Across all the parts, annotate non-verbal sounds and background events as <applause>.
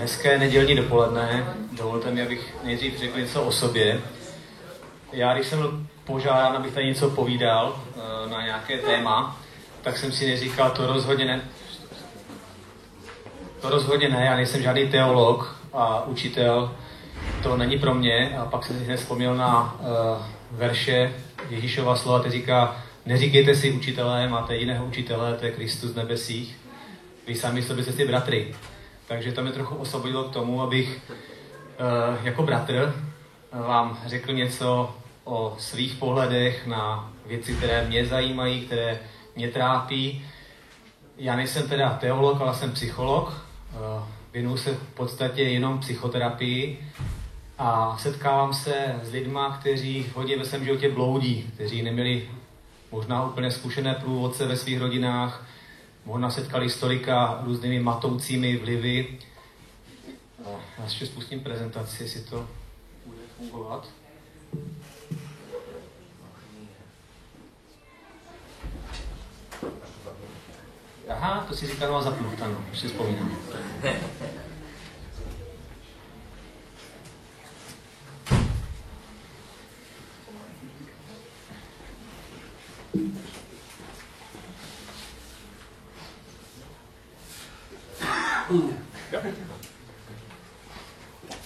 Hezké nedělní dopoledne. Dovolte mi, abych nejdřív řekl něco o sobě. Já, když jsem byl požádán, abych tady něco povídal eh, na nějaké téma, tak jsem si neříkal, to rozhodně ne. To rozhodně ne, já nejsem žádný teolog a učitel, to není pro mě. A pak jsem si vzpomněl na uh, verše Ježíšova slova, který říká, neříkejte si učitelé, máte jiného učitele, to je Kristus v nebesích. Vy sami sobě jste si bratry. Takže to mě trochu osvobodilo k tomu, abych uh, jako bratr vám řekl něco o svých pohledech na věci, které mě zajímají, které mě trápí. Já nejsem teda teolog, ale jsem psycholog. Eh, věnuju se v podstatě jenom psychoterapii a setkávám se s lidma, kteří hodně ve svém životě bloudí, kteří neměli možná úplně zkušené průvodce ve svých rodinách, možná setkali stolika různými matoucími vlivy. Eh, já ještě spustím prezentaci, jestli to bude fungovat. Aha, to si říká nová zapnout, ano, už si vzpomínám.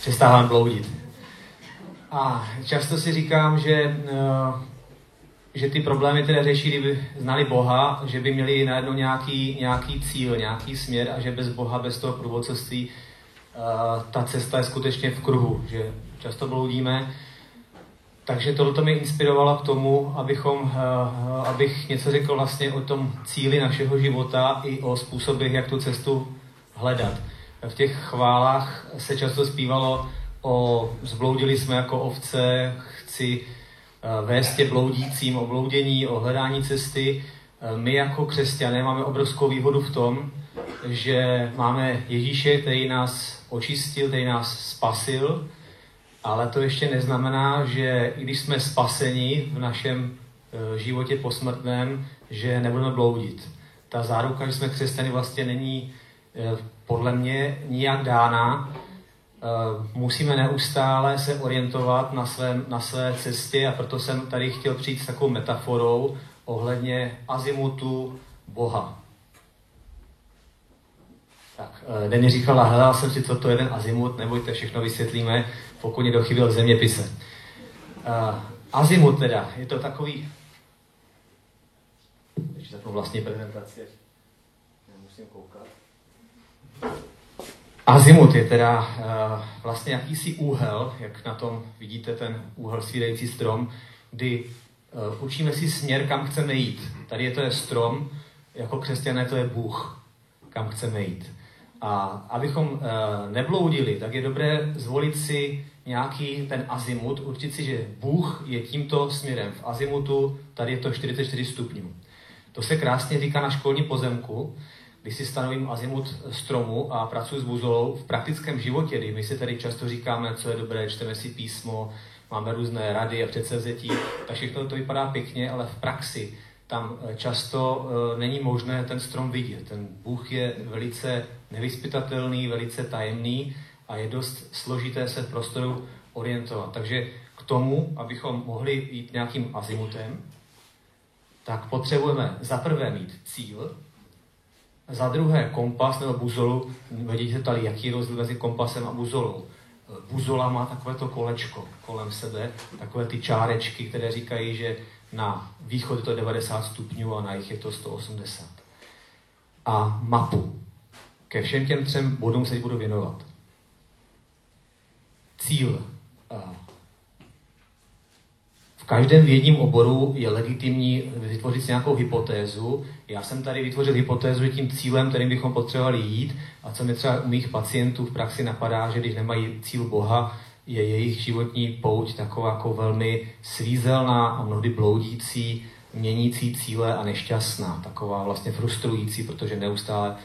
Přestávám bloudit. A často si říkám, že uh, že ty problémy, které řeší, kdyby znali Boha, že by měli najednou nějaký, nějaký cíl, nějaký směr a že bez Boha, bez toho průvodcovství uh, ta cesta je skutečně v kruhu, že často bloudíme. Takže tohle mě inspirovalo k tomu, abychom, uh, abych něco řekl vlastně o tom cíli našeho života i o způsobech, jak tu cestu hledat. V těch chválách se často zpívalo o zbloudili jsme jako ovce, chci Eh, vést tě bloudícím o bloudění, o hledání cesty. Eh, my jako křesťané máme obrovskou výhodu v tom, že máme Ježíše, který nás očistil, který nás spasil, ale to ještě neznamená, že i když jsme spaseni v našem eh, životě posmrtném, že nebudeme bloudit. Ta záruka, že jsme křesťany, vlastně není podle mě nijak dána, Eh, musíme neustále se orientovat na, svém, na své cestě a proto jsem tady chtěl přijít s takovou metaforou ohledně azimutu Boha. Tak, eh, Denny říkala, hledal jsem si, co to je ten azimut, nebojte, všechno vysvětlíme, pokud někdo chyběl v zeměpise. Azimut teda, je to takový... Ještě vlastní prezentaci. Nemusím koukat. Azimut je teda uh, vlastně jakýsi úhel, jak na tom vidíte ten úhel svírající strom, kdy uh, učíme si směr, kam chceme jít. Tady je to je strom, jako křesťané to je Bůh, kam chceme jít. A abychom uh, nebloudili, tak je dobré zvolit si nějaký ten azimut, určit si, že Bůh je tímto směrem. V azimutu tady je to 44 stupňů. To se krásně říká na školním pozemku, když si stanovím azimut stromu a pracuji s buzolou v praktickém životě, kdy my si tady často říkáme, co je dobré, čteme si písmo, máme různé rady a předsevzetí, tak všechno to vypadá pěkně, ale v praxi tam eh, často uh, není možné ten strom vidět. Ten Bůh je velice nevyspytatelný, velice tajemný a je dost složité se v prostoru orientovat. Takže k tomu, abychom mohli jít nějakým azimutem, tak potřebujeme za prvé mít cíl, za druhé kompas nebo buzolu. Vidíte se ptali, jaký je rozdíl mezi kompasem a buzolou. Buzola má takové to kolečko kolem sebe, takové ty čárečky, které říkají, že na východ je to 90 stupňů a na jich je to 180. A mapu. Ke všem těm třem bodům se budu věnovat. Cíl každém vědním oboru je legitimní vytvořit si nějakou hypotézu. Já jsem tady vytvořil hypotézu, že tím cílem, kterým bychom potřebovali jít, a co mi třeba u mých pacientů v praxi napadá, že když nemají cíl Boha, je jejich životní pouť taková jako velmi svízelná a mnohdy bloudící, měnící cíle a nešťastná, taková vlastně frustrující, protože neustále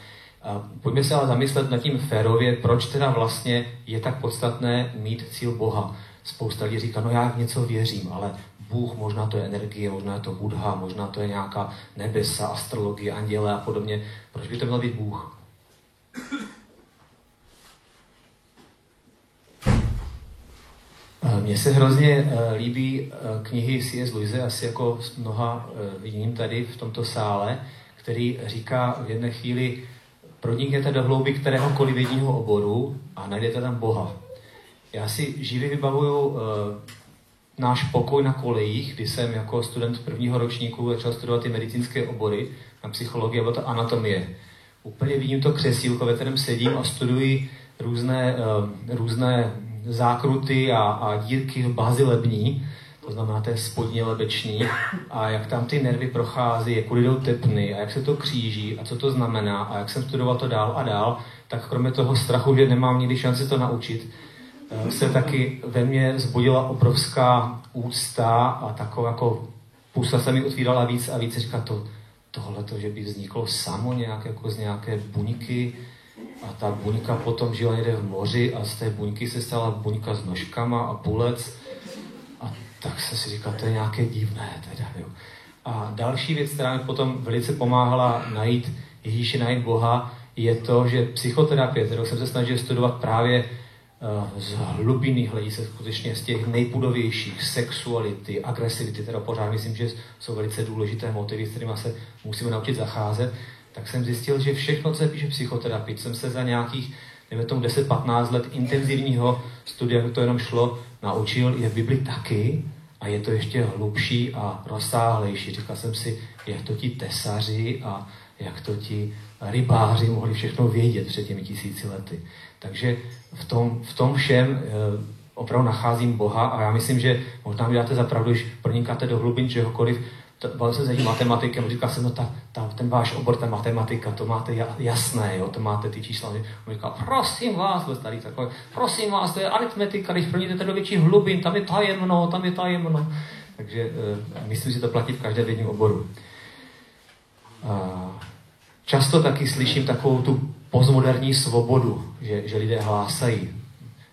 Pojďme se ale zamyslet nad tím férově, proč teda vlastně je tak podstatné mít cíl Boha. Spousta lidí říká, no já v něco věřím, ale Bůh, možná to je energie, možná je to Buddha, možná to je nějaká nebesa, astrologie, anděle a podobně. Proč by to měl být Bůh? Eh, mně se hrozně eh, líbí eh, knihy C.S. Luise, asi jako s mnoha jiným tady v tomto sále, který říká v jedné chvíli, pronikněte do hlouby kteréhokoliv jedního oboru a najdete tam Boha. Já si živě vybavuju náš pokoj na kolejích, kdy jsem jako student prvního ročníku začal studovat ty medicínské obory na psychologii, nebo to anatomie. Úplně vidím to křesílko, ve kterém sedím a studuji různé, uh, různé zákruty a, a dírky v bázi lební to znamená té spodně lebeční, a jak tam ty nervy prochází, jak jdou tepny a jak se to kříží a co to znamená a jak jsem studoval to dál a dál, tak kromě toho strachu, že nemám nikdy šanci to naučit, eh, se taky ve mně zbudila obrovská úcta a taková jako pusa se mi otvírala víc a víc říká to, tohle to, že by vzniklo samo nějak jako z nějaké buňky a ta buňka potom žila někde v moři a z té buňky se stala buňka s nožkama a půlec tak se si říkal, to je nějaké divné. Teda, jo. A další věc, která mi potom velice pomáhala najít Ježíše, najít Boha, je to, že psychoterapie, kterou jsem se snažil studovat právě z hlubiny se skutečně z těch nejpudovějších, sexuality, agresivity, teda pořád myslím, že jsou velice důležité motivy, s kterými se musíme naučit zacházet, tak jsem zjistil, že všechno, co se píše psychoterapii, jsem se za nějakých, nevím, tomu 10-15 let intenzivního studia, to jenom šlo, naučil, je v Bibli taky a je to ještě hlubší a rozsáhlejší. Říkal jsem si, jak to ti tesaři a jak to ti rybáři mohli všechno vědět před těmi tisíci lety. Takže v tom, v tom všem e, opravdu nacházím Boha a já myslím, že možná mi dáte za pravdu, když pronikáte do hlubin čehokoliv, bavil jsem se tím matematikem, říkal jsem, no ta, ta, ten váš obor, ta matematika, to máte jasné, jo, to máte ty čísla. On říkal, prosím vás, byl starý takový, prosím vás, to je aritmetika, když proniknete do větších hlubin, tam je tajemno, tam je tajemno. Takže uh, myslím, že to platí v každém jedním oboru. Uh, často taky slyším takovou tu postmoderní svobodu, že, že lidé hlásají,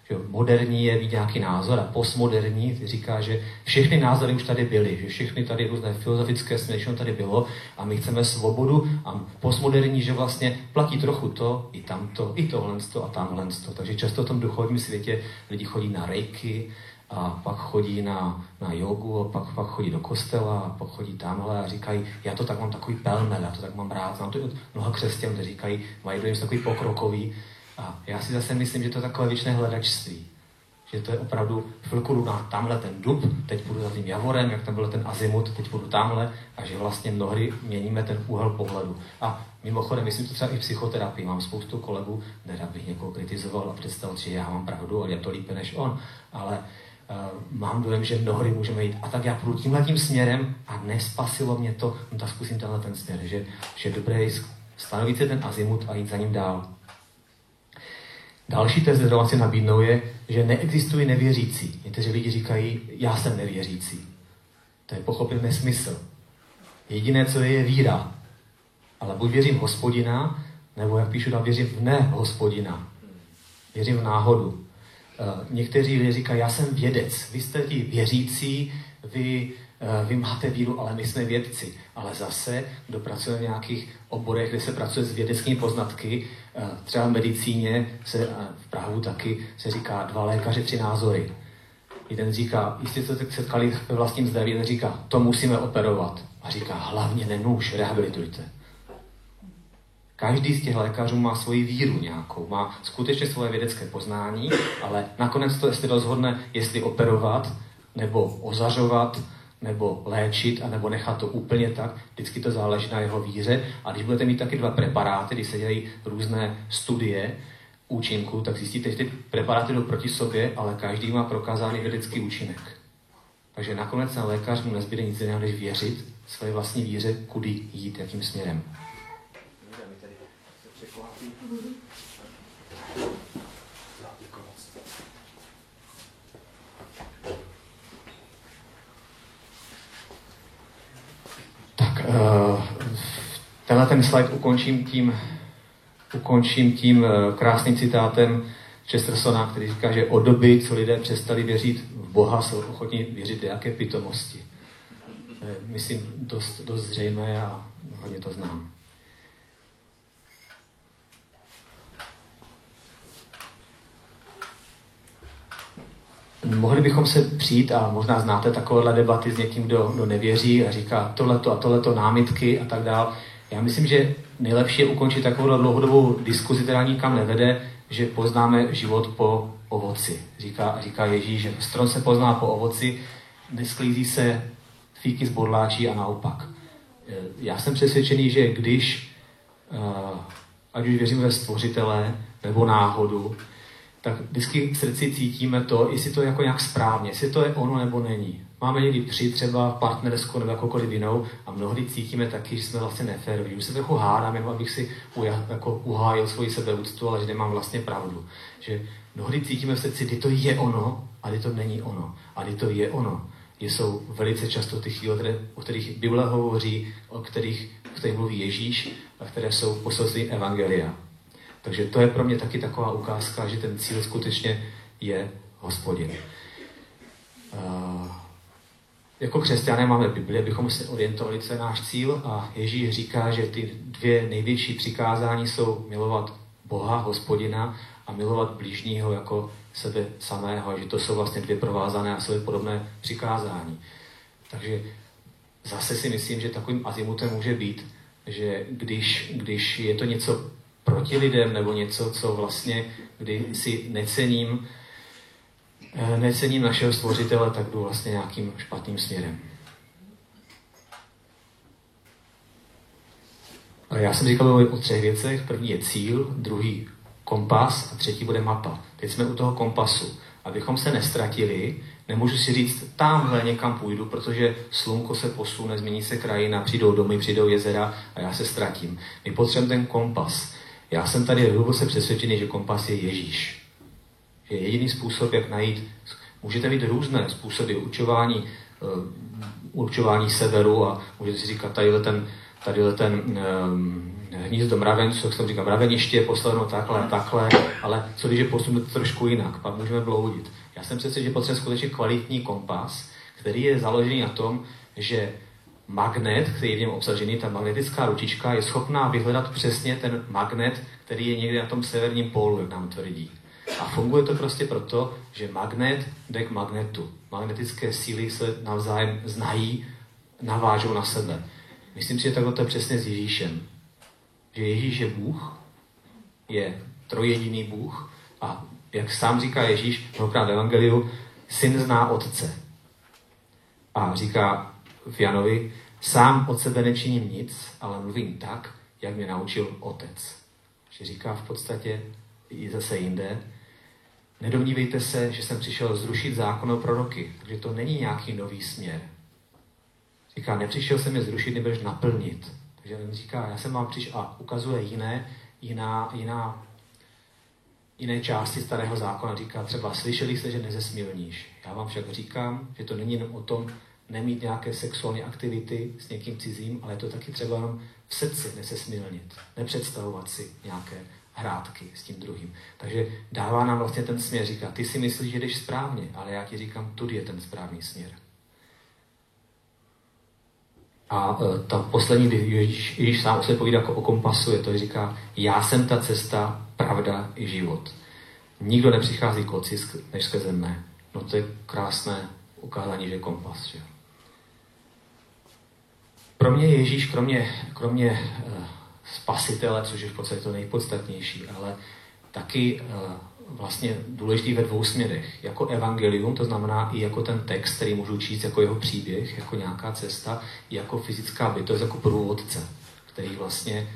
že moderní je mít nějaký názor a postmoderní říká, že všechny názory už tady byly, že všechny tady různé filozofické směry tady bylo a my chceme svobodu a postmoderní, že vlastně platí trochu to, i tamto, i tohle a tamhle. Takže často v tom duchovním světě lidi chodí na rejky, a pak chodí na, na jogu, a pak, pak chodí do kostela, a pak chodí tamhle a říkají, já to tak mám takový pelmel, já to tak mám rád. Znám to od mnoha křesťanů, kteří říkají, mají dojem takový pokrokový, a já si zase myslím, že to je takové věčné hledačství. Že to je opravdu, chvilku na tamhle ten dub, teď půjdu za tím javorem, jak tam byl ten azimut, teď půjdu tamhle a že vlastně mnohdy měníme ten úhel pohledu. A mimochodem, myslím to třeba i psychoterapii. Mám spoustu kolegů, nerad bych někoho kritizoval a představil, že já mám pravdu, ale je to lípe než on. Ale mám dojem, že mnohdy můžeme jít. A tak já půjdu tímhle tím směrem a nespasilo mě to, no tak zkusím tenhle ten směr. Že, že dobré je stanovit si ten azimut a jít za ním dál. Další test, kterou si nabídnou, je, že neexistují nevěřící. Někteří lidi říkají, já jsem nevěřící. To je pochopit nesmysl. Jediné, co je, je víra. Ale buď věřím hospodina, nebo jak píšu tam, věřím v ne hospodina. Věřím v náhodu. Eh, někteří lidé říkají, já jsem vědec. Vy jste ti věřící, vy Eh, vy máte víru, ale my jsme vědci. Ale zase, kdo pracuje v nějakých oborech, kde se pracuje s vědeckými poznatky, eh, třeba v medicíně, se, v Prahu taky se říká dva lékaři, tři názory. Jeden říká, jistě jste se setkali ve vlastním zdraví, jeden říká, to musíme operovat. A říká, hlavně nenůž, rehabilitujte. Každý z těch lékařů má svoji víru nějakou, má skutečně svoje vědecké poznání, ale nakonec to jestli rozhodne, jestli operovat, nebo ozařovat, nebo léčit, anebo nechat to úplně tak. Vždycky to záleží na jeho víře. A když budete mít taky dva preparáty, když se dělají různé studie účinku, tak zjistíte, že ty preparáty jdou proti sobě, ale každý má prokázaný vědecký účinek. Takže nakonec ten lékař mu nezbyde nic jiného, než věřit své vlastní víře, kudy jít, jakým směrem. Tenhle ten slide ukončím tím, ukončím tím eh, krásným citátem Chestersona, který říká, že od doby, co lidé přestali věřit v Boha, jsou ochotní věřit v jaké pitomosti. Myslím, dost, dost zřejmé a hodně to znám. Mohli bychom se přijít a možná znáte takovéhle debaty s někým, kdo, kdo nevěří a říká tohleto a tohleto námitky a tak dál. Já myslím, že nejlepší je ukončit takovou dlouhodobou diskuzi, která nikam nevede, že poznáme život po ovoci. Říká, říká Ježíš, že strom se pozná po ovoci, nesklízí se fíky z bodláčí a naopak. E, já jsem přesvědčený, že když, e, ať už věřím ve stvořitele nebo náhodu, tak vždycky v srdci cítíme to, jestli to je jako nějak správně, jestli to je ono nebo není. Máme někdy tři třeba partnerskou nebo jakoukoliv jinou a mnohdy cítíme taky, že jsme vlastně neféroví. Už se trochu hádám, jenom abych si uja, jako uhájil svoji sebeúctu, ale že nemám vlastně pravdu. Že mnohdy cítíme v srdci, kdy to je ono a kdy to není ono. A kdy to je ono. Jsou velice často ty chvíle, o kterých Bible hovoří, o kterých, o kterých mluví Ježíš a které jsou poselství Evangelia. Takže to je pro mě taky taková ukázka, že ten cíl skutečně je hospodin. Uh, jako křesťané máme Bibli, abychom se orientovali, co je náš cíl a Ježíš říká, že ty dvě největší přikázání jsou milovat Boha, hospodina a milovat blížního jako sebe samého, že to jsou vlastně dvě provázané a sebe podobné přikázání. Takže zase si myslím, že takovým azimutem může být, že když, když je to něco proti lidem nebo něco, co vlastně, kdy si necením, eh, necením našeho stvořitele, tak jdu vlastně nějakým špatným směrem. Já jsem říkal o třech věcech. První je cíl, druhý kompas a třetí bude mapa. Teď jsme u toho kompasu. Abychom se nestratili, nemůžu si říct, tamhle někam půjdu, protože slunko se posune, změní se krajina, přijdou domy, přijdou jezera a já se ztratím. My potřebujeme ten kompas. Já jsem tady hluboce přesvědčený, že kompas je Ježíš. Že je jediný způsob, jak najít. Můžete mít různé způsoby určování, uh, určování severu a můžete si říkat, tady ten, tady ten um, hnízdo mravenců, jak jsem říkal, mraveniště je postaveno takhle, takhle, ale co když je posunuto trošku jinak, pak můžeme bloudit. Já jsem přesvědčen, že potřebujeme skutečně kvalitní kompas, který je založený na tom, že magnet, který je v něm obsažený, ta magnetická ručička, je schopná vyhledat přesně ten magnet, který je někde na tom severním pólu, jak nám tvrdí. A funguje to prostě proto, že magnet jde k magnetu. Magnetické síly se navzájem znají, navážou na sebe. Myslím si, že takhle to je přesně s Ježíšem. Že Ježíš je Bůh, je trojediný Bůh a jak sám říká Ježíš mnohokrát v Evangeliu, syn zná otce. A říká v Janovi, Sám od sebe nečiním nic, ale mluvím tak, jak mě naučil otec. Že říká v podstatě i zase jinde, nedomnívejte se, že jsem přišel zrušit zákon o proroky, takže to není nějaký nový směr. Říká, nepřišel jsem je zrušit, nebudeš naplnit. Takže on říká, já jsem vám přišel a ukazuje jiné, jiná, jiná, jiné části starého zákona. Říká třeba, slyšeli jste, že nezesmilníš. Já vám však říkám, že to není jenom o tom, nemít nějaké sexuální aktivity s někým cizím, ale je to taky třeba jenom v srdci nesesmilnit, nepředstavovat si nějaké hrátky s tím druhým. Takže dává nám vlastně ten směr, říká, ty si myslíš, že jdeš správně, ale já ti říkám, tudy je ten správný směr. A e, ta poslední, když, když sám se povídá jako o kompasu, je to, říká, já jsem ta cesta, pravda i život. Nikdo nepřichází k oci, než skrze mne. No to je krásné ukázání, že je kompas. Že? Pro mě Ježíš, kromě, kromě uh, spasitele, což je v podstatě to nejpodstatnější, ale taky uh, vlastně důležitý ve dvou směrech. Jako evangelium, to znamená i jako ten text, který můžu číst jako jeho příběh, jako nějaká cesta, jako fyzická bytost, jako průvodce, který vlastně,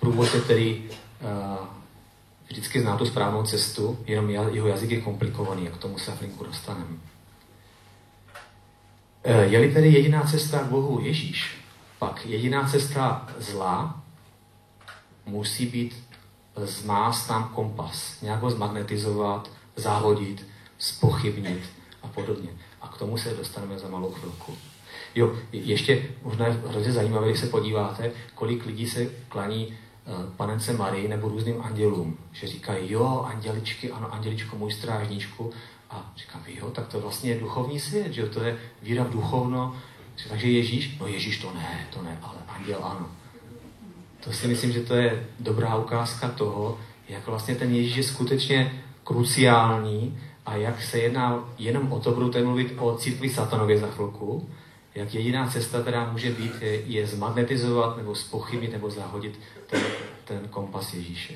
průvodce, který uh, vždycky zná tu správnou cestu, jenom jeho jazyk je komplikovaný, jak k tomu se v linku dostaneme. Je-li tedy jediná cesta k Bohu Ježíš, pak jediná cesta zla musí být z nás tam kompas. Nějak ho zmagnetizovat, zahodit, spochybnit a podobně. A k tomu se dostaneme za malou chvilku. Jo, ještě možná je hrozně zajímavé, když se podíváte, kolik lidí se klaní uh, panence Marii nebo různým andělům. Že říkají, jo, anděličky, ano, anděličko, můj strážníčku. A říkám, jo, tak to vlastně je duchovní svět, že jo, to je víra v duchovno, takže Ježíš, no Ježíš to ne, to ne, ale anděl ano. To si myslím, že to je dobrá ukázka toho, jak vlastně ten Ježíš je skutečně kruciální a jak se jedná jenom o to, budu tady mluvit o církvi satanově za chvilku, jak jediná cesta, která může být, je, je zmagnetizovat nebo spochybnit nebo zahodit ten, ten kompas Ježíše.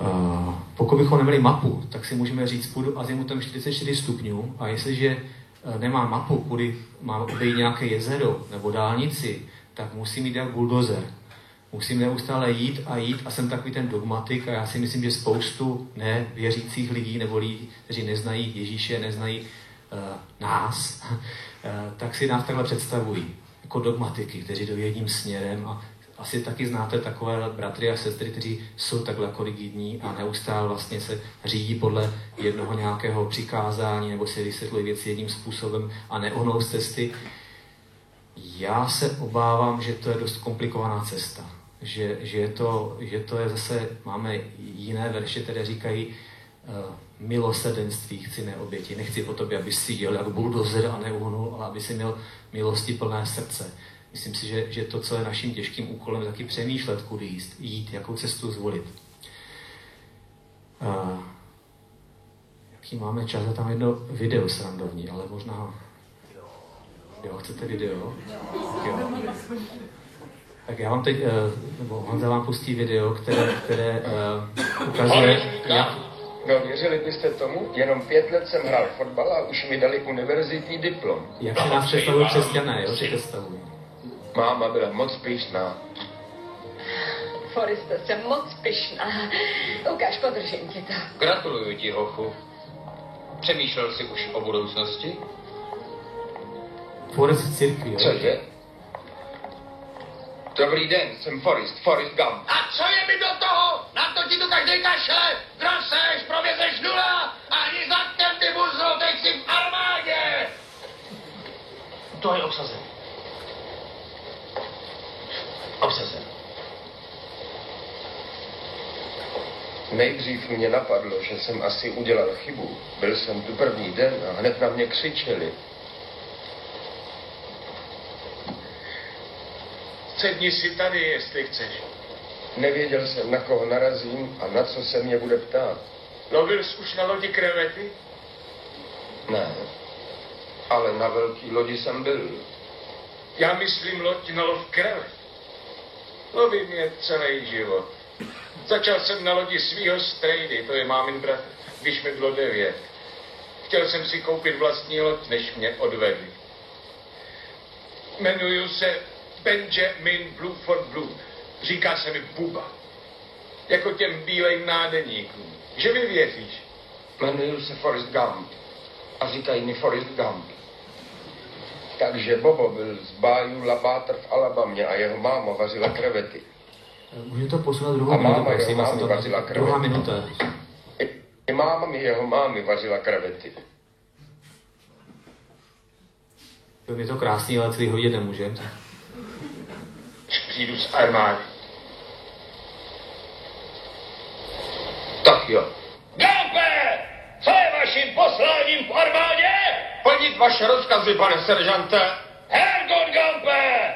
Uh, pokud bychom neměli mapu, tak si můžeme říct, půjdu azimutem 44 stupňů a jestliže uh, nemám mapu, kudy mám obejít nějaké jezero nebo dálnici, tak musím jít jak buldozer. Musím neustále jít a jít a jsem takový ten dogmatik a já si myslím, že spoustu nevěřících lidí nebo lidí, kteří neznají Ježíše, neznají uh, nás, uh, <laughs> tak si nás takhle představují jako dogmatiky, kteří jdou jedním směrem a asi taky znáte takové bratry a sestry, kteří jsou takhle jako rigidní a neustále vlastně se řídí podle jednoho nějakého přikázání nebo si vysvětlují věci jedním způsobem a neohnou z cesty. Já se obávám, že to je dost komplikovaná cesta. Že, že, je to, že to je zase, máme jiné verše, které říkají, uh, milosedenství chci neoběti. Nechci po tobě, abys si dělal jako buldozer a neuhnul, ale aby si měl milosti plné srdce. Myslím si, že, že to, co je naším těžkým úkolem, je taky přemýšlet, kudy jíst, jít, jakou cestu zvolit. Uh, jaký máme čas, je tam jedno video srandovní, ale možná... Jo, chcete video? Jo. Tak já vám teď, uh, nebo Honza vám pustí video, které, které uh, ukazuje, jak... No, věřili byste tomu? Jenom pět let jsem hrál fotbal a už mi dali univerzitní diplom. Jak se nás představují křesťané, jo, si představují. Máma byla moc pyšná. Foriste, jsem moc pyšná. Ukáž, podržím ti to. Gratuluju ti, hochu. Přemýšlel jsi už o budoucnosti? Církvi, jo. Cože? Dobrý den, jsem Forrest, Forrest Gump. A co je mi do toho? Na to ti tu každý kašle. Droseš, provězeš nula. Ani zadkem ty buzlo, teď jsi v armádě. To je obsazen. Obsazen. Nejdřív mě napadlo, že jsem asi udělal chybu. Byl jsem tu první den a hned na mě křičeli. Sedni si tady, jestli chceš. Nevěděl jsem, na koho narazím a na co se mě bude ptát. Lovil jsi už na lodi krevety? Ne, ale na velký lodi jsem byl. Já myslím loď na lov krevet. Lovím je celý život. Začal jsem na lodi svýho strejdy, to je mámin bratr, když mi bylo devět. Chtěl jsem si koupit vlastní loď, než mě odvedli. Jmenuju se Benjamin Bluford Blue. Říká se mi Buba. Jako těm bílejm nádeníkům. Že mi věříš? Jmenuju se Forrest Gump a říkají mi Forrest Gump. Takže Bobo byl z Bayou Labátr v Alabamě a jeho máma vařila krevety. Můžu to posunout druhou A minutu, máma prosím, jeho jsem to, vařila druhá krevety. minuta. I, I máma mi jeho mámy vařila krevety. Je to krásný, ale celý hodit nemůžem. Přijdu z armády. Tak jo. Vaším posláním v armádě? Plnit vaše rozkazy, pane seržante. Hergot Gampe!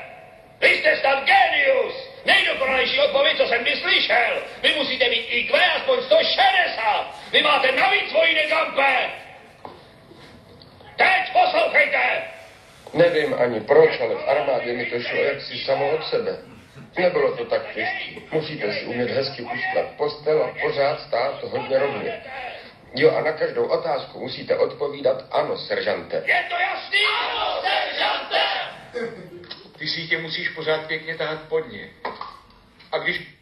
Vy jste snad genius! Nejdokonalejší odpověď, co jsem kdy slyšel! Vy musíte mít IQ aspoň 160! Vy máte navíc vojny, Gampe! Teď poslouchejte! Nevím ani proč, ale v armádě mi to šlo jaksi samo od sebe. Nebylo to tak těžké. Musíte si umět hezky ustlat postel a pořád stát hodně rovně. Jo, a na každou otázku musíte odpovídat ano, seržante. Je to jasný? Ano, seržante! Ty sítě musíš pořád pěkně tahat podně. A když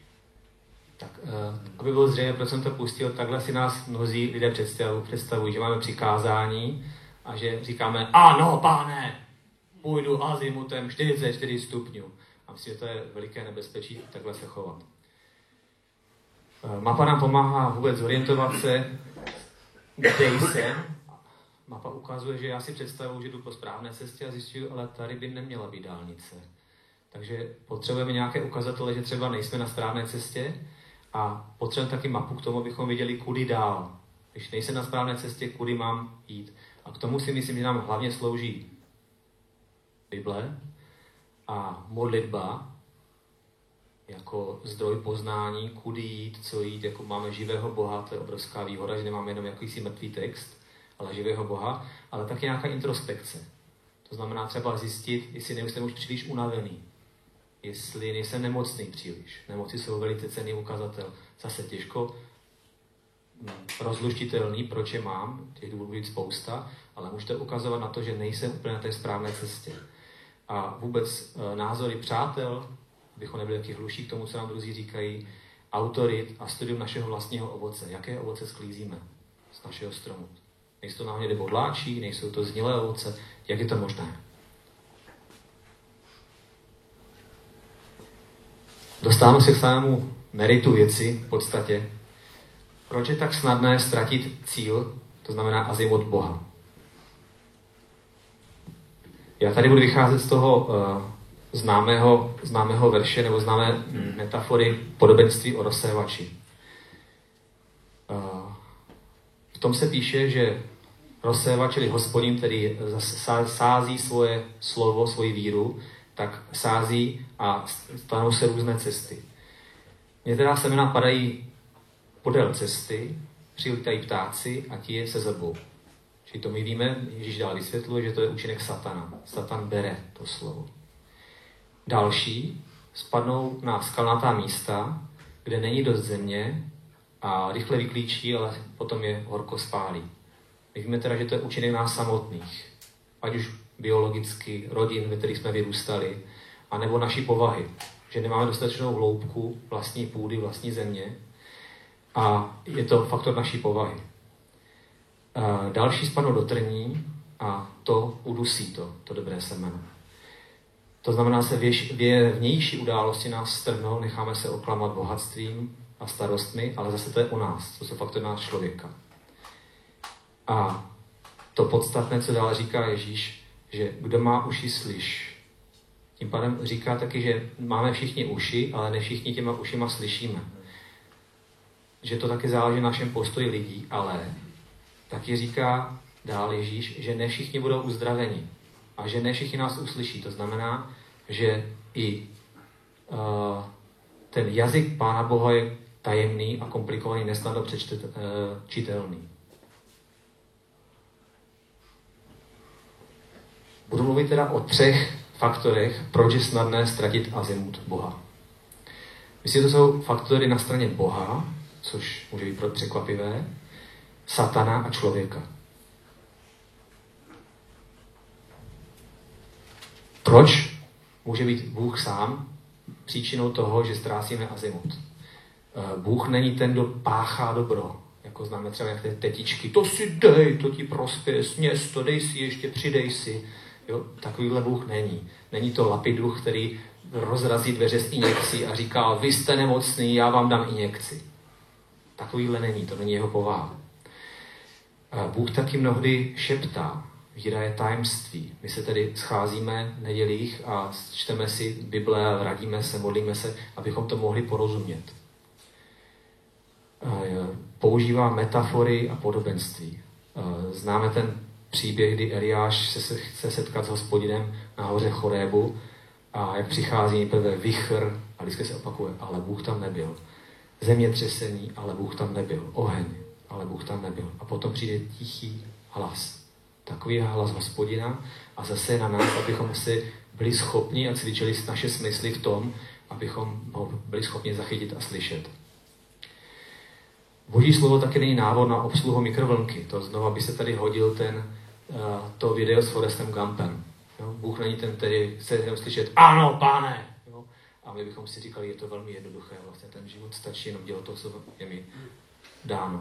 Tak, uh, aby bylo zřejmé, proč jsem to pustil, takhle si nás mnozí lidé představují, představují, že máme přikázání a že říkáme, ano, pane, půjdu azimutem 44 stupňů. A myslím, že to je veliké nebezpečí takhle se chovat. Uh, mapa nám pomáhá vůbec zorientovat se, kde jsem. Mapa ukazuje, že já si představuji, že jdu po správné cestě a zjišťuju, ale tady by neměla být dálnice. Takže potřebujeme nějaké ukazatele, že třeba nejsme na správné cestě a potřebujeme taky mapu k tomu, abychom viděli, kudy dál. Když nejsem na správné cestě, kudy mám jít. A k tomu si myslím, že nám hlavně slouží Bible a modlitba jako zdroj poznání, kudy jít, co jít, jako máme živého Boha, to je obrovská výhoda, že nemáme jenom jakýsi mrtvý text, ale živého Boha, ale taky nějaká introspekce. To znamená třeba zjistit, jestli nejsem už příliš unavený, jestli nejsem nemocný příliš. Nemoci jsou velice cený ukazatel. Zase těžko hm, rozluštitelný, proč je mám, těch důvodů být spousta, ale můžete ukazovat na to, že nejsem úplně na té správné cestě. A vůbec e, názory přátel, abychom nebyli taky hluší k tomu, co nám druzí říkají, autorit a studium našeho vlastního ovoce. Jaké ovoce sklízíme z našeho stromu? Nejsou to náhodně bodláčí, nejsou to znilé ovoce. Jak je to možné? Dostáváme se k samému meritu věci v podstatě. Proč je tak snadné ztratit cíl, to znamená azimut Boha? Já tady budu vycházet z toho uh, známého, známého verše nebo známé metafory podobenství o rozsévači. Uh, v tom se píše, že rozsévač, čili hospodin, který sází svoje slovo, svoji víru, tak sází a stanou se různé cesty. Některá semena padají podél cesty, přilítají ptáci a ti je se zebou. Čili to my víme, Ježíš dál vysvětluje, že to je účinek satana. Satan bere to slovo. Další spadnou na skalnatá místa, kde není dost země a rychle vyklíčí, ale potom je horko spálí. My víme teda, že to je účinek nás samotných. Ať už biologicky, rodin, ve kterých jsme vyrůstali, anebo naší povahy. Že nemáme dostatečnou hloubku vlastní půdy, vlastní země. A je to faktor naší povahy. A další spadnou do trní a to udusí to, to dobré semeno. To znamená, se věž, vě, vnější události nás strhnou, necháme se oklamat bohatstvím a starostmi, ale zase to je u nás, to jsou faktor nás člověka. A to podstatné, co dále říká Ježíš, že kdo má uši, slyš. Tím pádem říká taky, že máme všichni uši, ale ne všichni těma ušima slyšíme. Že to taky záleží na našem postoji lidí, ale taky říká dál Ježíš, že ne všichni budou uzdraveni a že ne všichni nás uslyší. To znamená, že i uh, ten jazyk Pána Boha je tajemný a komplikovaný, nesnadno přečitelný. Uh, Budu mluvit teda o třech faktorech, proč je snadné ztratit azimut Boha. Myslím, že to jsou faktory na straně Boha, což může být překvapivé, satana a člověka. Proč může být Bůh sám příčinou toho, že ztrácíme azimut? Eh, Bůh není ten, kdo páchá dobro, jako známe třeba jak ty tetičky, to si dej, to ti prospěje, sněz to, dej si ještě, přidej si. Jo, takovýhle Bůh není. Není to lapiduch, který rozrazí dveře s injekcí a říká, vy jste nemocný, já vám dám injekci. Takovýhle není, to není jeho povaha. Bůh taky mnohdy šeptá, víra je tajemství. My se tedy scházíme v nedělích a čteme si Bible, radíme se, modlíme se, abychom to mohli porozumět. Používá metafory a podobenství. Známe ten příběh, kdy Eliáš se chce setkat s hospodinem na hoře Chorébu a jak přichází nejprve vichr a vždycky se opakuje, ale Bůh tam nebyl. Zemětřesení, ale Bůh tam nebyl. Oheň, ale Bůh tam nebyl. A potom přijde tichý hlas. Takový hlas hospodina a zase je na nás, abychom si byli schopni a cvičili naše smysly v tom, abychom ho byli schopni zachytit a slyšet. Boží slovo taky není návod na obsluhu mikrovlnky. To znova by se tady hodil ten uh, to video s Forestem Gumpem. Jo? Bůh není ten, který chce jenom slyšet, ano, pane. Jo? A my bychom si říkali, je to velmi jednoduché, vlastně ten život stačí jenom dělat to, co je mi dáno.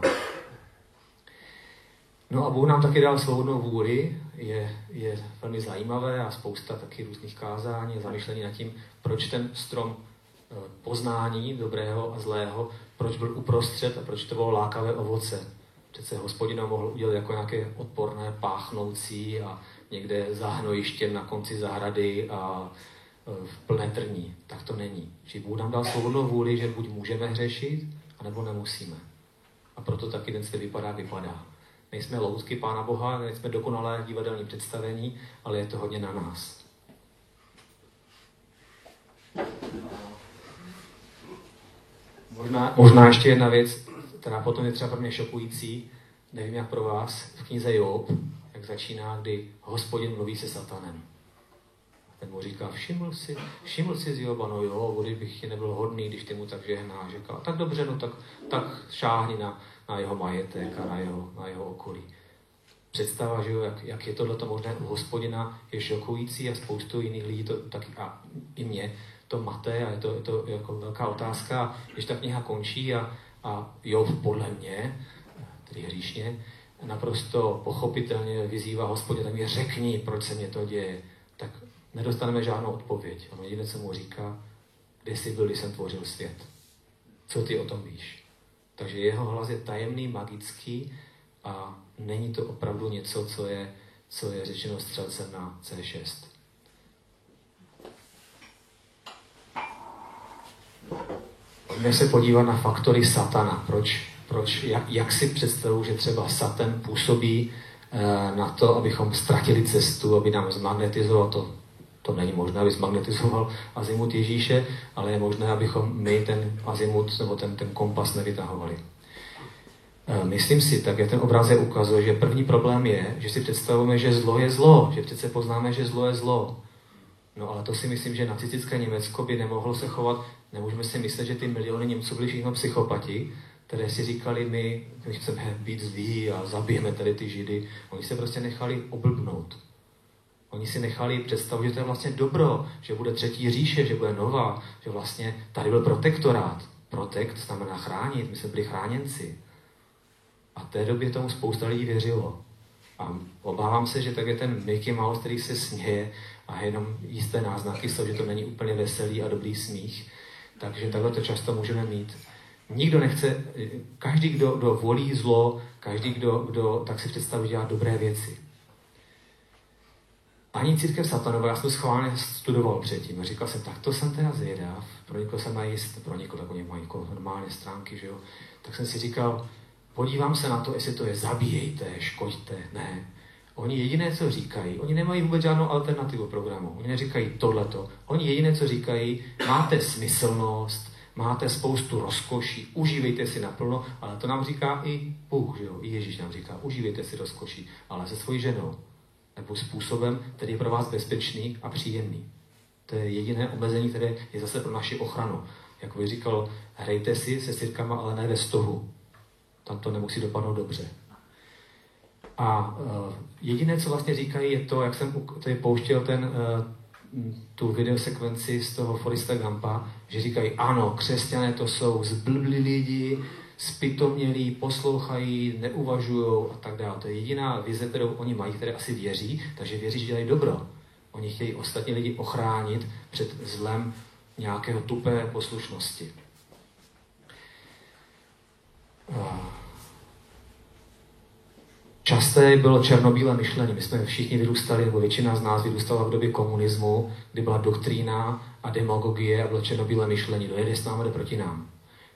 No a Bůh nám taky dal svobodnou vůli, je, je velmi zajímavé a spousta taky různých kázání a zamýšlení nad tím, proč ten strom eh, poznání dobrého a zlého, proč byl uprostřed a proč to bylo lákavé ovoce přece hospodina mohl udělat jako nějaké odporné páchnoucí a někde za hnojištěm na konci zahrady a e, v plné trní. Tak to není. Že Bůh nám dal svobodnou vůli, že buď můžeme hřešit, anebo nemusíme. A proto taky ten svět vypadá, vypadá. Nejsme loutky Pána Boha, nejsme dokonalé divadelní představení, ale je to hodně na nás. Možná, možná ještě jedna věc, která potom je třeba pro mě šokující, nevím jak pro vás, v knize Job, jak začíná, kdy hospodin mluví se satanem. Ten mu říká, všiml si, všiml si z Joba, no jo, bych ti nebyl hodný, když ty mu tak žehnáš. Říká, tak dobře, no tak, tak šáhni na, na jeho majetek a na jeho, na jeho okolí. Představa, že jo, jak, jak je tohle možné u hospodina, je šokující a spoustu jiných lidí to taky, a i mě, to mate a je to, je to jako velká otázka. Když ta kniha končí a, a Job podle mě, tedy hříšně, naprosto pochopitelně vyzývá hospodina, mi řekni, proč se mě to děje, tak nedostaneme žádnou odpověď. On jediné, co mu říká, kde jsi byl, když jsem tvořil svět. Co ty o tom víš? Takže jeho hlas je tajemný, magický a není to opravdu něco, co je, co je řečeno střelcem na C6. Pojďme se podívat na faktory satana. Proč, proč jak, jak si představuji, že třeba satan působí e, na to, abychom ztratili cestu, aby nám zmagnetizoval to, to není možné, aby zmagnetizoval azimut Ježíše, ale je možné, abychom my ten azimut nebo ten, ten kompas nevytahovali. E, myslím si, tak jak ten obrázek ukazuje, že první problém je, že si představujeme, že zlo je zlo, že přece poznáme, že zlo je zlo. No ale to si myslím, že nacistické Německo by nemohlo se chovat, nemůžeme si myslet, že ty miliony Němců byli všichni psychopati, které si říkali, my, my chceme být zlí a zabijeme tady ty židy. Oni se prostě nechali oblbnout. Oni si nechali představit, že to je vlastně dobro, že bude třetí říše, že bude nová, že vlastně tady byl protektorát. Protekt znamená chránit, my jsme byli chráněnci. A v té době tomu spousta lidí věřilo. A obávám se, že tak je ten Mickey Mouse, který se směje a jenom jisté náznaky jsou, že to není úplně veselý a dobrý smích. Takže takhle to často můžeme mít. Nikdo nechce, každý, kdo, kdo volí zlo, každý, kdo, kdo tak si představí dělat dobré věci. Ani církev satanova, já jsem schválně studoval předtím a říkal jsem, tak to jsem teda zvědav, pronikl jsem na jist, pronikl, tak oni mají normálně stránky, že jo. Tak jsem si říkal, podívám se na to, jestli to je zabíjejte, škoďte, ne. Oni jediné, co říkají, oni nemají vůbec žádnou alternativu programu. Oni neříkají tohleto. Oni jediné, co říkají, máte smyslnost, máte spoustu rozkoší, užívejte si naplno, ale to nám říká i Bůh, že jo? i Ježíš nám říká, užívejte si rozkoší, ale se svojí ženou nebo způsobem, který je pro vás bezpečný a příjemný. To je jediné omezení, které je zase pro naši ochranu. Jak bych říkal, hrajte si se sirkama, ale ne ve stohu. Tam to nemusí dopadnout dobře. A uh, jediné, co vlastně říkají, je to, jak jsem tady pouštěl ten, uh, tu videosekvenci z toho Forista Gampa, že říkají, ano, křesťané to jsou zblblí lidi, spitomnělí, poslouchají, neuvažují a tak dále. To je jediná vize, kterou oni mají, které asi věří, takže věří, že dělají dobro. Oni chtějí ostatní lidi ochránit před zlem nějakého tupé poslušnosti. Časté bylo černobílé myšlení. My jsme všichni vyrůstali, nebo většina z nás vyrůstala v době komunismu, kdy byla doktrína a demagogie a bylo černobílé myšlení. Dojede s námi, jde proti nám.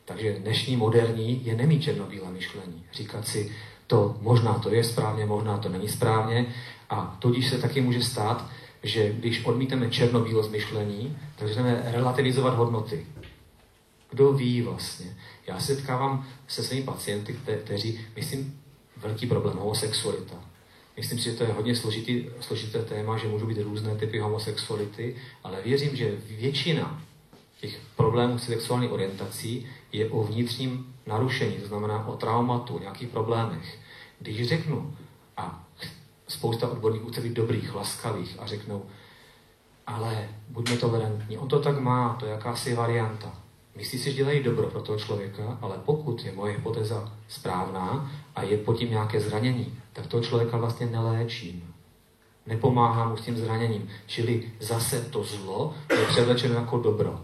Takže dnešní moderní je nemít černobílé myšlení. Říkat si, to možná to je správně, možná to není správně. A tudíž se taky může stát, že když odmíteme černobílost myšlení, tak začneme relativizovat hodnoty. Kdo ví vlastně? Já se setkávám se svými pacienty, kte- kteří, myslím, velký problém, homosexualita. Myslím si, že to je hodně složitý, složité téma, že můžou být různé typy homosexuality, ale věřím, že většina těch problémů s sexuální orientací je o vnitřním narušení, to znamená o traumatu, nějakých problémech. Když řeknu, a spousta odborníků chce být dobrých, laskavých a řeknou, ale buďme tolerantní, on to tak má, to je jakási varianta. Myslí si, že dělají dobro pro toho člověka, ale pokud je moje hypotéza správná a je pod tím nějaké zranění, tak toho člověka vlastně neléčím. Nepomáhám mu s tím zraněním. Čili zase to zlo je převlečeno jako dobro.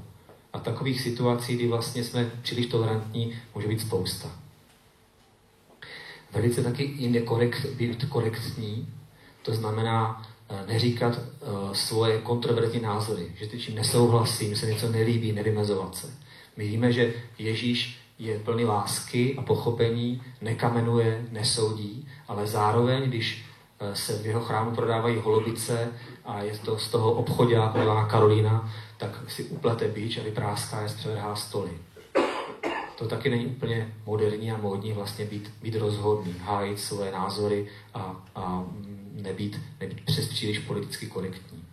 A takových situací, kdy vlastně jsme příliš tolerantní, může být spousta. Velice taky je korekt, být korektní, to znamená neříkat svoje kontroverzní názory, že čím nesouhlasím, se něco nelíbí, nevymezovat se. My víme, že Ježíš je plný lásky a pochopení, nekamenuje, nesoudí, ale zároveň, když se v jeho chrámu prodávají holubice a je to z toho obchodáku Milana Karolína, tak si uplete bič a vypráská je, zpřevrhá stoly. to taky není úplně moderní a módní vlastně být, být rozhodný, hájit své názory a, a nebýt, nebýt přes příliš politicky korektní.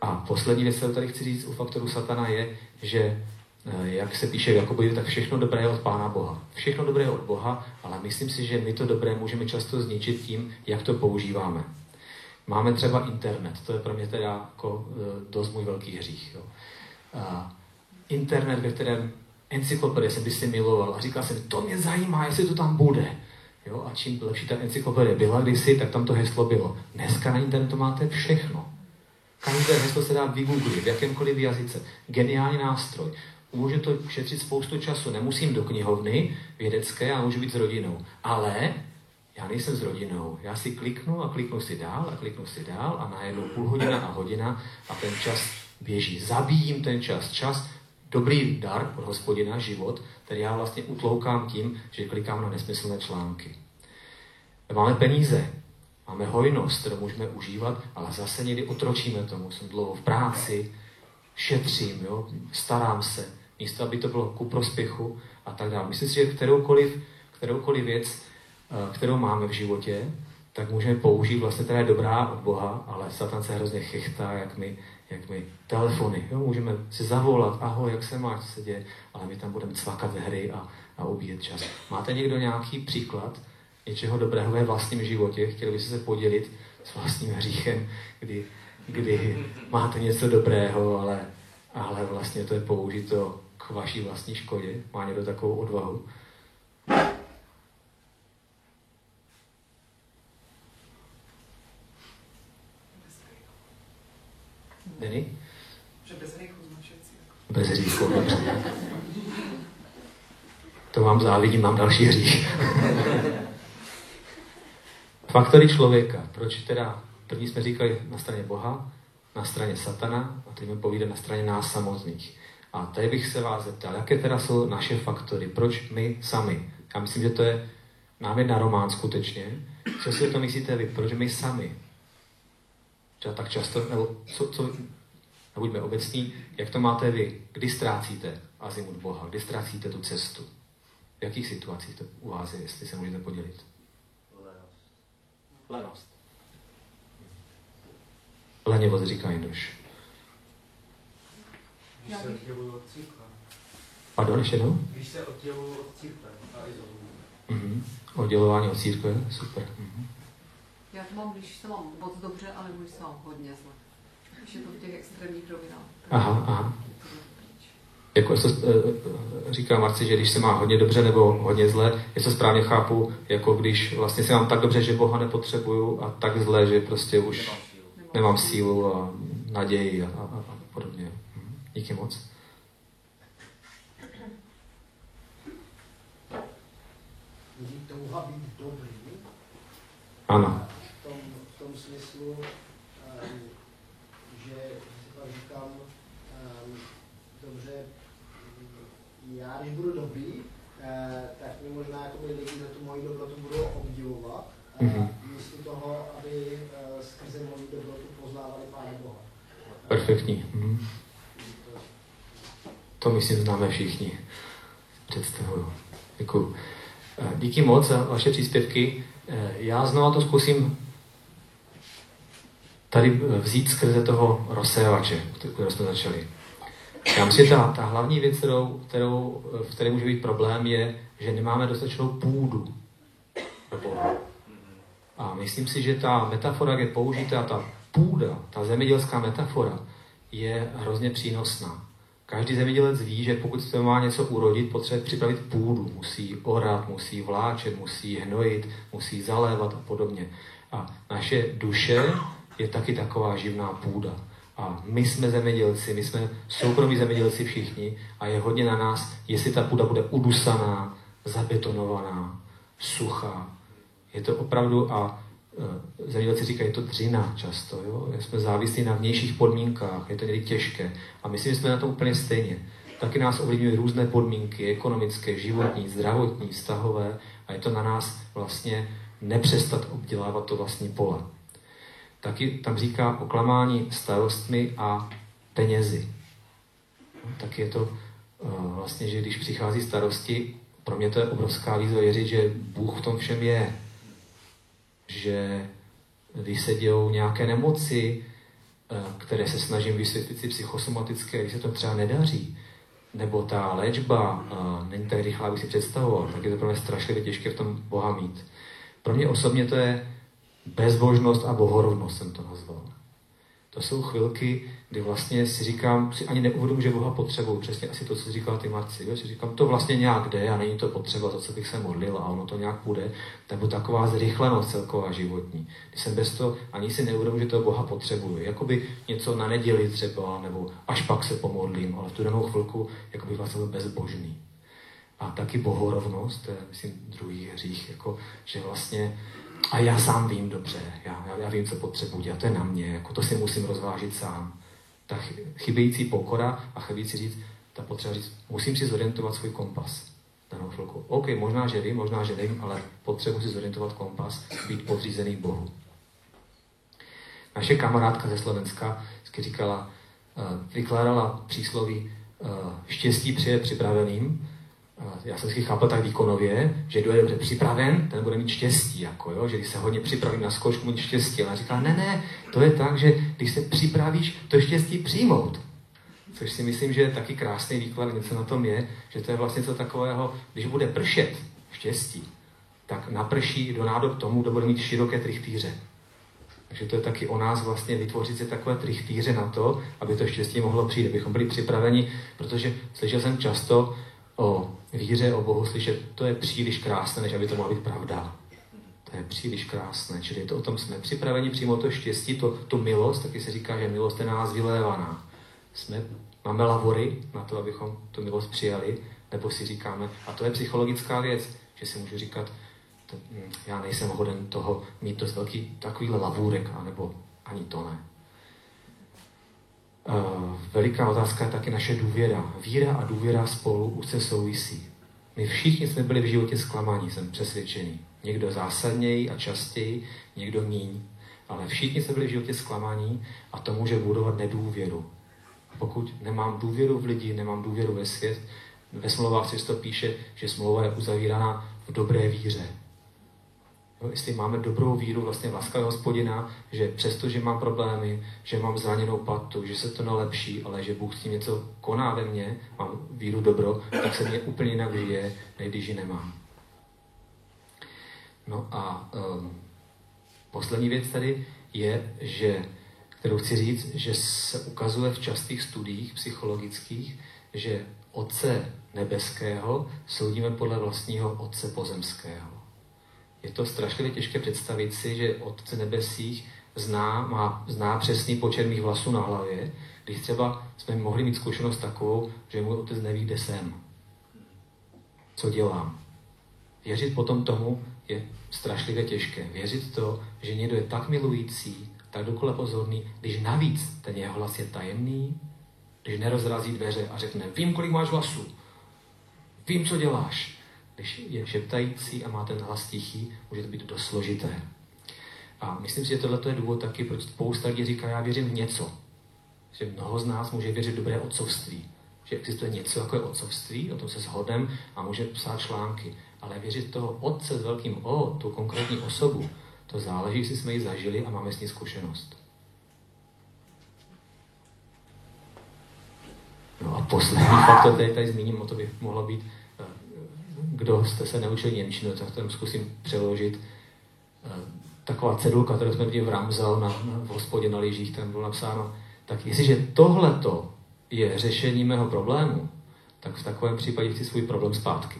A poslední věc, kterou tady chci říct u faktoru satana je, že eh, jak se píše v Jakobovi, tak všechno dobré je od Pána Boha. Všechno dobré je od Boha, ale myslím si, že my to dobré můžeme často zničit tím, jak to používáme. Máme třeba internet, to je pro mě teda jako eh, dost můj velký hřích. Jo. A internet, ve kterém encyklopedie jsem by si miloval a říkal jsem, to mě zajímá, jestli to tam bude. Jo, a čím lepší ta encyklopedie byla kdysi, tak tam to heslo bylo. Dneska na internetu máte všechno. Každé heslo se dá vygooglit v jakémkoliv jazyce. Geniální nástroj. Může to šetřit spoustu času. Nemusím do knihovny vědecké, a můžu být s rodinou. Ale já nejsem s rodinou. Já si kliknu a kliknu si dál a kliknu si dál a najednou půl hodina a hodina a ten čas běží. Zabíjím ten čas. Čas, dobrý dar od hospodina, život, který já vlastně utloukám tím, že klikám na nesmyslné články. Máme peníze, máme hojnost, kterou můžeme užívat, ale zase někdy otročíme tomu. Jsem dlouho v práci, šetřím, jo, starám se, místo, aby to bylo ku prospěchu a tak dále. Myslím si, že kteroukoliv, kteroukoliv věc, kterou máme v životě, tak můžeme použít, vlastně která je dobrá od Boha, ale Satan se hrozně chychtá, jak my, jak my telefony. Jo? Můžeme si zavolat, ahoj, jak se máš, co se děje, ale my tam budeme cvakat hry a, a ubíjet čas. Máte někdo nějaký příklad něčeho dobrého ve vlastním životě? Chtěli byste se podělit s vlastním hříchem, kdy, kdy máte něco dobrého, ale, ale vlastně to je použito k vaší vlastní škodě. Má někdo takovou odvahu? Denny? Že bez hříchu značící. Bez hříchu, dobře. To vám závidím, mám další hřích. Faktory člověka. Proč teda první jsme říkali na straně Boha, na straně satana a teď mi povíde na straně nás samotných. A tady bych se vás zeptal, jaké teda jsou naše faktory, proč my sami? Já myslím, že to je námět román skutečně. Co si o to myslíte vy? Proč my sami? Třeba tak často, nebo co, co, nebuďme obecní, jak to máte vy? Kdy ztrácíte azimut Boha? Kdy ztrácíte tu cestu? V jakých situacích to u vás je, jestli se můžete podělit? Lenost. Lenost. Lenivost říká Jinduš. Když se odděluju od církve. Pardon, ještě jednou? Když se odděluju od církve a izoluju. Mhm. Oddělování od církve, super. Mhm. Já to mám, když se mám moc dobře, ale když se mám hodně zle. Když je to v těch extrémních rovinách. Aha, aha. Jako to, e, říká Marci, že když se má hodně dobře nebo hodně zle, je to správně chápu, jako když vlastně se mám tak dobře, že Boha nepotřebuju a tak zle, že prostě už Nemám sílu. nemám sílu a naději a, a, a podobně. Mhm. Díky moc. Není touha být dobrý, Ano. Smyslu, um, že si pak říkám, um, dobře, mm, já když budu dobrý, uh, tak mě možná jakoby lidi za tu moji dobrotu budou obdivovat, Mhm. místo toho, aby uh, skrze moji dobrotu poznávali Pána Boha. Perfektní. Mhm. To myslím známe všichni. Představuju. Děkuju. Eh, Díky moc za vaše příspěvky. Eh, Já znova to zkusím tady vzít skrze toho rozsévače, kterého jsme začali. Já myslím, že ta, ta hlavní věc, kterou, kterou, v které může být problém, je, že nemáme dostatečnou půdu. A myslím si, že ta metafora, jak je použitá, ta půda, ta zemědělská metafora, je hrozně přínosná. Každý zemědělec ví, že pokud se má něco urodit, potřebuje připravit půdu. Musí orat, musí vláčet, musí hnojit, musí zalévat a podobně. A naše duše je taky taková živná půda. A my jsme zemědělci, my jsme soukromí zemědělci všichni a je hodně na nás, jestli ta půda bude udusaná, zabetonovaná, suchá. Je to opravdu, a e, zemědělci říkají, je to dřina často, jo? jsme závislí na vnějších podmínkách, je to někdy těžké. A myslím, že jsme na tom úplně stejně. Taky nás ovlivňují různé podmínky, ekonomické, životní, zdravotní, vztahové a je to na nás vlastně nepřestat obdělávat to vlastní pole. Taky tam říká oklamání starostmi a penězi. No, tak je to vlastně, že když přichází starosti, pro mě to je obrovská výzva věřit, že Bůh v tom všem je. Že když se dějou nějaké nemoci, eh, které se snažím vysvětlit si psychosomatické, když se to třeba nedaří, nebo ta léčba uh, není tak rychlá, aby si představoval, tak je to pro mě strašlivě těžké v tom Boha mít. Pro mě osobně to je bezbožnost a bohorovnost, jsem to nazval. To jsou chvilky, kdy vlastně si říkám, si ani neuvědomuji, že Boha potřebuju. Přesně asi to, co říkal ty Marci. Jo? Si říkám, to vlastně nějak jde a není to potřeba, za co bych se modlil a ono to nějak půjde. Nebo taková zrychlenost celková životní. Když jsem bez toho ani si neuvědomuji, že to Boha potřebuju. Jakoby něco na neděli třeba, nebo až pak se pomodlím, ale v tu danou chvilku jakoby vlastně byl bezbožný. A taky bohorovnost, to je, myslím, druhý hřích, jako, že vlastně a já sám vím dobře, já, já, já vím, co potřebuji dělat, to je na mě, jako to si musím rozvážit sám. Ta chybějící pokora a chybějící říct, ta potřeba říct, musím si zorientovat svůj kompas. Danou chvilku. OK, možná, že vím, možná, že vím, ale potřebuji si zorientovat kompas, být podřízený Bohu. Naše kamarádka ze Slovenska říkala, uh, vykládala přísloví uh, štěstí přijde připraveným, já jsem si chápal tak výkonově, že kdo je dobře připraven, ten bude mít štěstí, jako jo, že když se hodně připravím na zkoušku, mít štěstí. Ale říká, ne, ne, to je tak, že když se připravíš, to štěstí přijmout. Což si myslím, že je taky krásný výklad, něco na tom je, že to je vlastně něco takového, když bude pršet štěstí, tak naprší do nádob tomu, kdo bude mít široké trichtýře. Takže to je taky o nás vlastně vytvořit si takové trichtýře na to, aby to štěstí mohlo přijít, abychom byli připraveni, protože slyšel jsem často, o víře, o Bohu slyšet, to je příliš krásné, než aby to mohla být pravda. To je příliš krásné. Čili to o tom, jsme připraveni přijmout to štěstí, to, tu milost, taky se říká, že milost je na nás vylévaná. Jsme, máme lavory na to, abychom tu milost přijali, nebo si říkáme, a to je psychologická věc, že si můžu říkat, to, hm, já nejsem hoden toho mít to velký takovýhle lavůrek, anebo ani to ne. Veliká otázka je taky naše důvěra. Víra a důvěra spolu se souvisí. My všichni jsme byli v životě zklamáni, jsem přesvědčený. Někdo zásadněji a častěji, někdo míň. Ale všichni jsme byli v životě zklamáni a to může budovat nedůvěru. Pokud nemám důvěru v lidi, nemám důvěru ve svět, ve smlouvách se to píše, že smlouva je uzavírána v dobré víře. Jo, jestli máme dobrou víru vlastně laskavého hospodina, že přesto, že mám problémy, že mám zraněnou patu, že se to nelepší, ale že Bůh s tím něco koná ve mně, mám víru dobro, tak se mě úplně jinak žije, než když ji nemám. No a um, poslední věc tady je, že, kterou chci říct, že se ukazuje v častých studiích psychologických, že Otce nebeského soudíme podle vlastního Otce pozemského je to strašlivě těžké představit si, že Otce nebesích zná, má, zná přesný počet mých vlasů na hlavě, když třeba jsme mohli mít zkušenost takovou, že můj otec neví, kde jsem. Co dělám. Věřit potom tomu je strašlivě těžké. Věřit to, že někdo je tak milující, tak dokola pozorný, když navíc ten jeho hlas je tajemný, když nerozrazí dveře a řekne, vím, kolik máš vlasů, vím, co děláš, když je šeptající a má ten hlas tichý, může to být dost složité. A myslím si, že tohle je důvod taky, proč spousta lidí říká, já věřím v něco. Že mnoho z nás může věřit dobré otcovství. Že existuje něco jako je otcovství, o tom se shodem a může psát články. Ale věřit toho otce s velkým O, tu konkrétní osobu, to záleží, jestli jsme ji zažili a máme s ní zkušenost. No a poslední faktor, který tady zmíním, o to by mohlo být kdo jste se neučili Němčinu, tak to zkusím přeložit. Eh, taková cedulka, kterou jsme viděli v Ramzel na, na, v hospodě na lyžích, tam bylo napsáno, tak jestliže tohleto je řešení mého problému, tak v takovém případě chci svůj problém zpátky.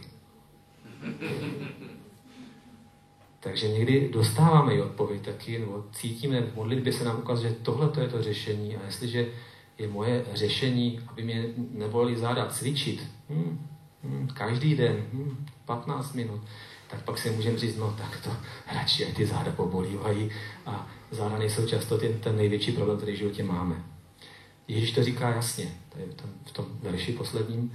<laughs> Takže někdy dostáváme i odpověď taky, nebo cítíme v modlitbě se nám ukazuje, že tohle je to řešení a jestliže je moje řešení, aby mě nevolili záda cvičit, Hmm, každý den, 15 hmm, minut, tak pak si můžeme říct, no tak to radši ty záda pobolívají a záda nejsou často ten, ten největší problém, který v životě máme. Ježíš to říká jasně, tady v tom verši posledním.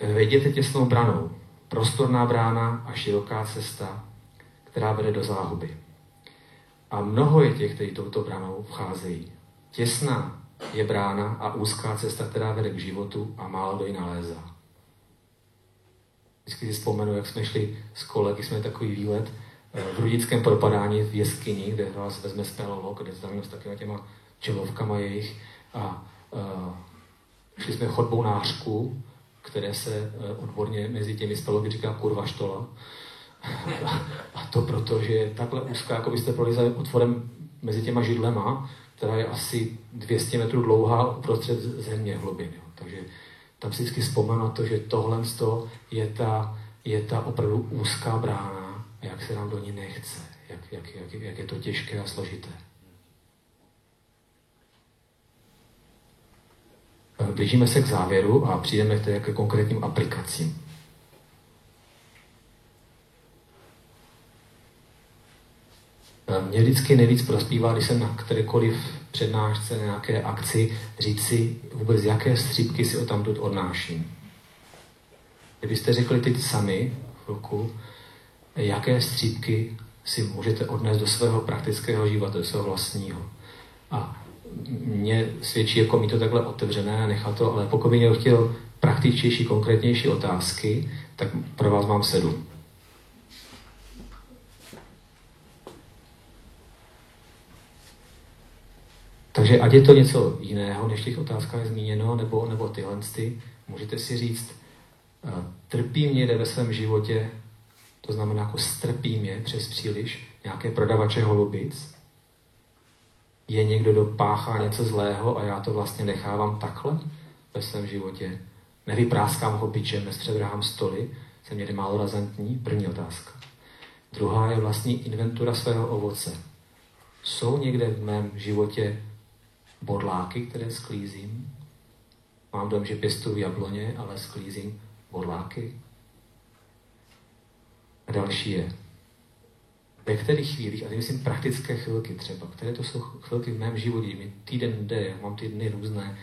Vejděte těsnou branou, prostorná brána a široká cesta, která vede do záhuby. A mnoho je těch, kteří touto branou vcházejí. Těsná je brána a úzká cesta, která vede k životu a málo kdo ji nalézá. Vždycky si vzpomenu, jak jsme šli s kolegy, jsme takový výlet eh, v rudickém propadání v jeskyni, kde vás vezme spelolog, kde znamená s takovými těma čelovkama jejich a uh, šli jsme chodbou nářku, které se uh, odborně mezi těmi spelology říká kurva štola. <laughs> a to proto, že je takhle úzká, jako byste prolizali otvorem mezi těma židlema, která je asi 200 metrů dlouhá uprostřed země hlubin. Jo. Takže tam si vždycky vzpomenu na to, že tohle je ta, je ta opravdu úzká brána jak se nám do ní nechce, jak, jak, jak, jak je to těžké a složité. Blížíme se k závěru a přijdeme k konkrétním aplikacím. Mě vždycky nejvíc prospívá, když jsem na kterékoliv přednášce, nějaké akci, říct si vůbec, jaké střípky si o tamtud odnáším. Kdybyste řekli teď sami, chvilku, jaké střípky si můžete odnést do svého praktického života, do svého vlastního. A mě svědčí, jako mi to takhle otevřené, nechat to, ale pokud by někdo chtěl praktičtější, konkrétnější otázky, tak pro vás mám sedm. Takže ať je to něco jiného, než v těch otázkách zmíněno, nebo, nebo tyhle, ty, můžete si říct, eh, trpí mě jde ve svém životě, to znamená, jako strpí mě přes příliš nějaké prodavače holubic, je někdo, kdo páchá něco zlého a já to vlastně nechávám takhle ve svém životě. Nevypráskám ho bičem, nestřebrám stoly, jsem někdy málo razantní, první otázka. Druhá je vlastní inventura svého ovoce. Jsou někde v mém životě bodláky, které sklízím. Mám dom, že pěstuju jabloně, ale sklízím bodláky. A další je, ve kterých chvílích, a myslím praktické chvilky třeba, které to jsou chvilky v mém životě, mi týden jde, mám ty dny různé,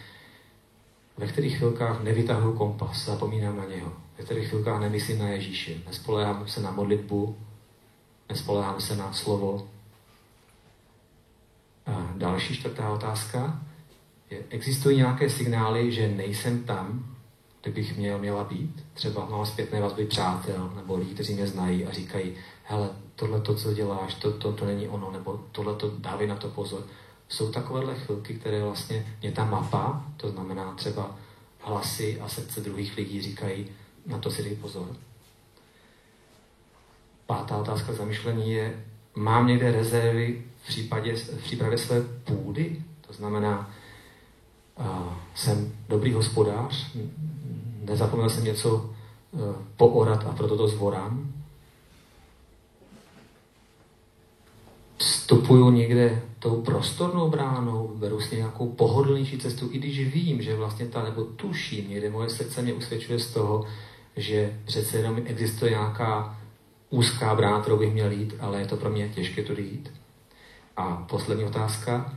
ve kterých chvilkách nevytahuji kompas, zapomínám na něho, ve kterých chvilkách nemyslím na Ježíše, nespoléhám se na modlitbu, nespoléhám se na slovo, a další čtvrtá otázka je, existují nějaké signály, že nejsem tam, kde bych měl, měla být? Třeba mám zpětné vazby přátel nebo lidí, kteří mě znají a říkají, hele, tohle to, co děláš, to, to, to není ono, nebo tohle to, dávej na to pozor. Jsou takovéhle chvilky, které vlastně mě ta mapa, to znamená třeba hlasy a srdce druhých lidí říkají, na to si dej pozor. Pátá otázka zamyšlení je, mám někde rezervy v, případě, v přípravě své půdy, to znamená, a jsem dobrý hospodář, nezapomněl jsem něco e, poorat a proto to zvorám. Vstupuju někde tou prostornou bránou, beru si nějakou pohodlnější cestu, i když vím, že vlastně ta, nebo tuším, někde moje srdce mě usvědčuje z toho, že přece jenom existuje nějaká úzká brána, kterou bych měl jít, ale je to pro mě těžké to jít. A poslední otázka.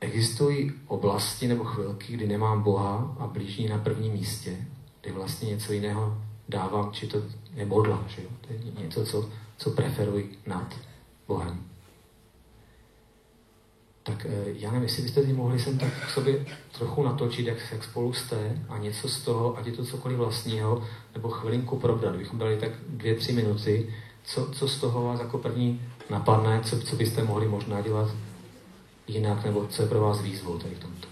Existují oblasti nebo chvilky, kdy nemám Boha a blížní na prvním místě, kdy vlastně něco jiného dávám, či to je modla, že jo? To je něco, co, co preferuji nad Bohem tak eh, já nevím, jestli byste si mohli sem tak k sobě trochu natočit, jak, jak spolu jste a něco z toho, ať je to cokoliv vlastního, nebo chvilinku probrat, bychom dali tak dvě, tři minuty, co, co z toho vás jako první napadne, co, co byste mohli možná dělat jinak, nebo co je pro vás výzvou tady v tomto.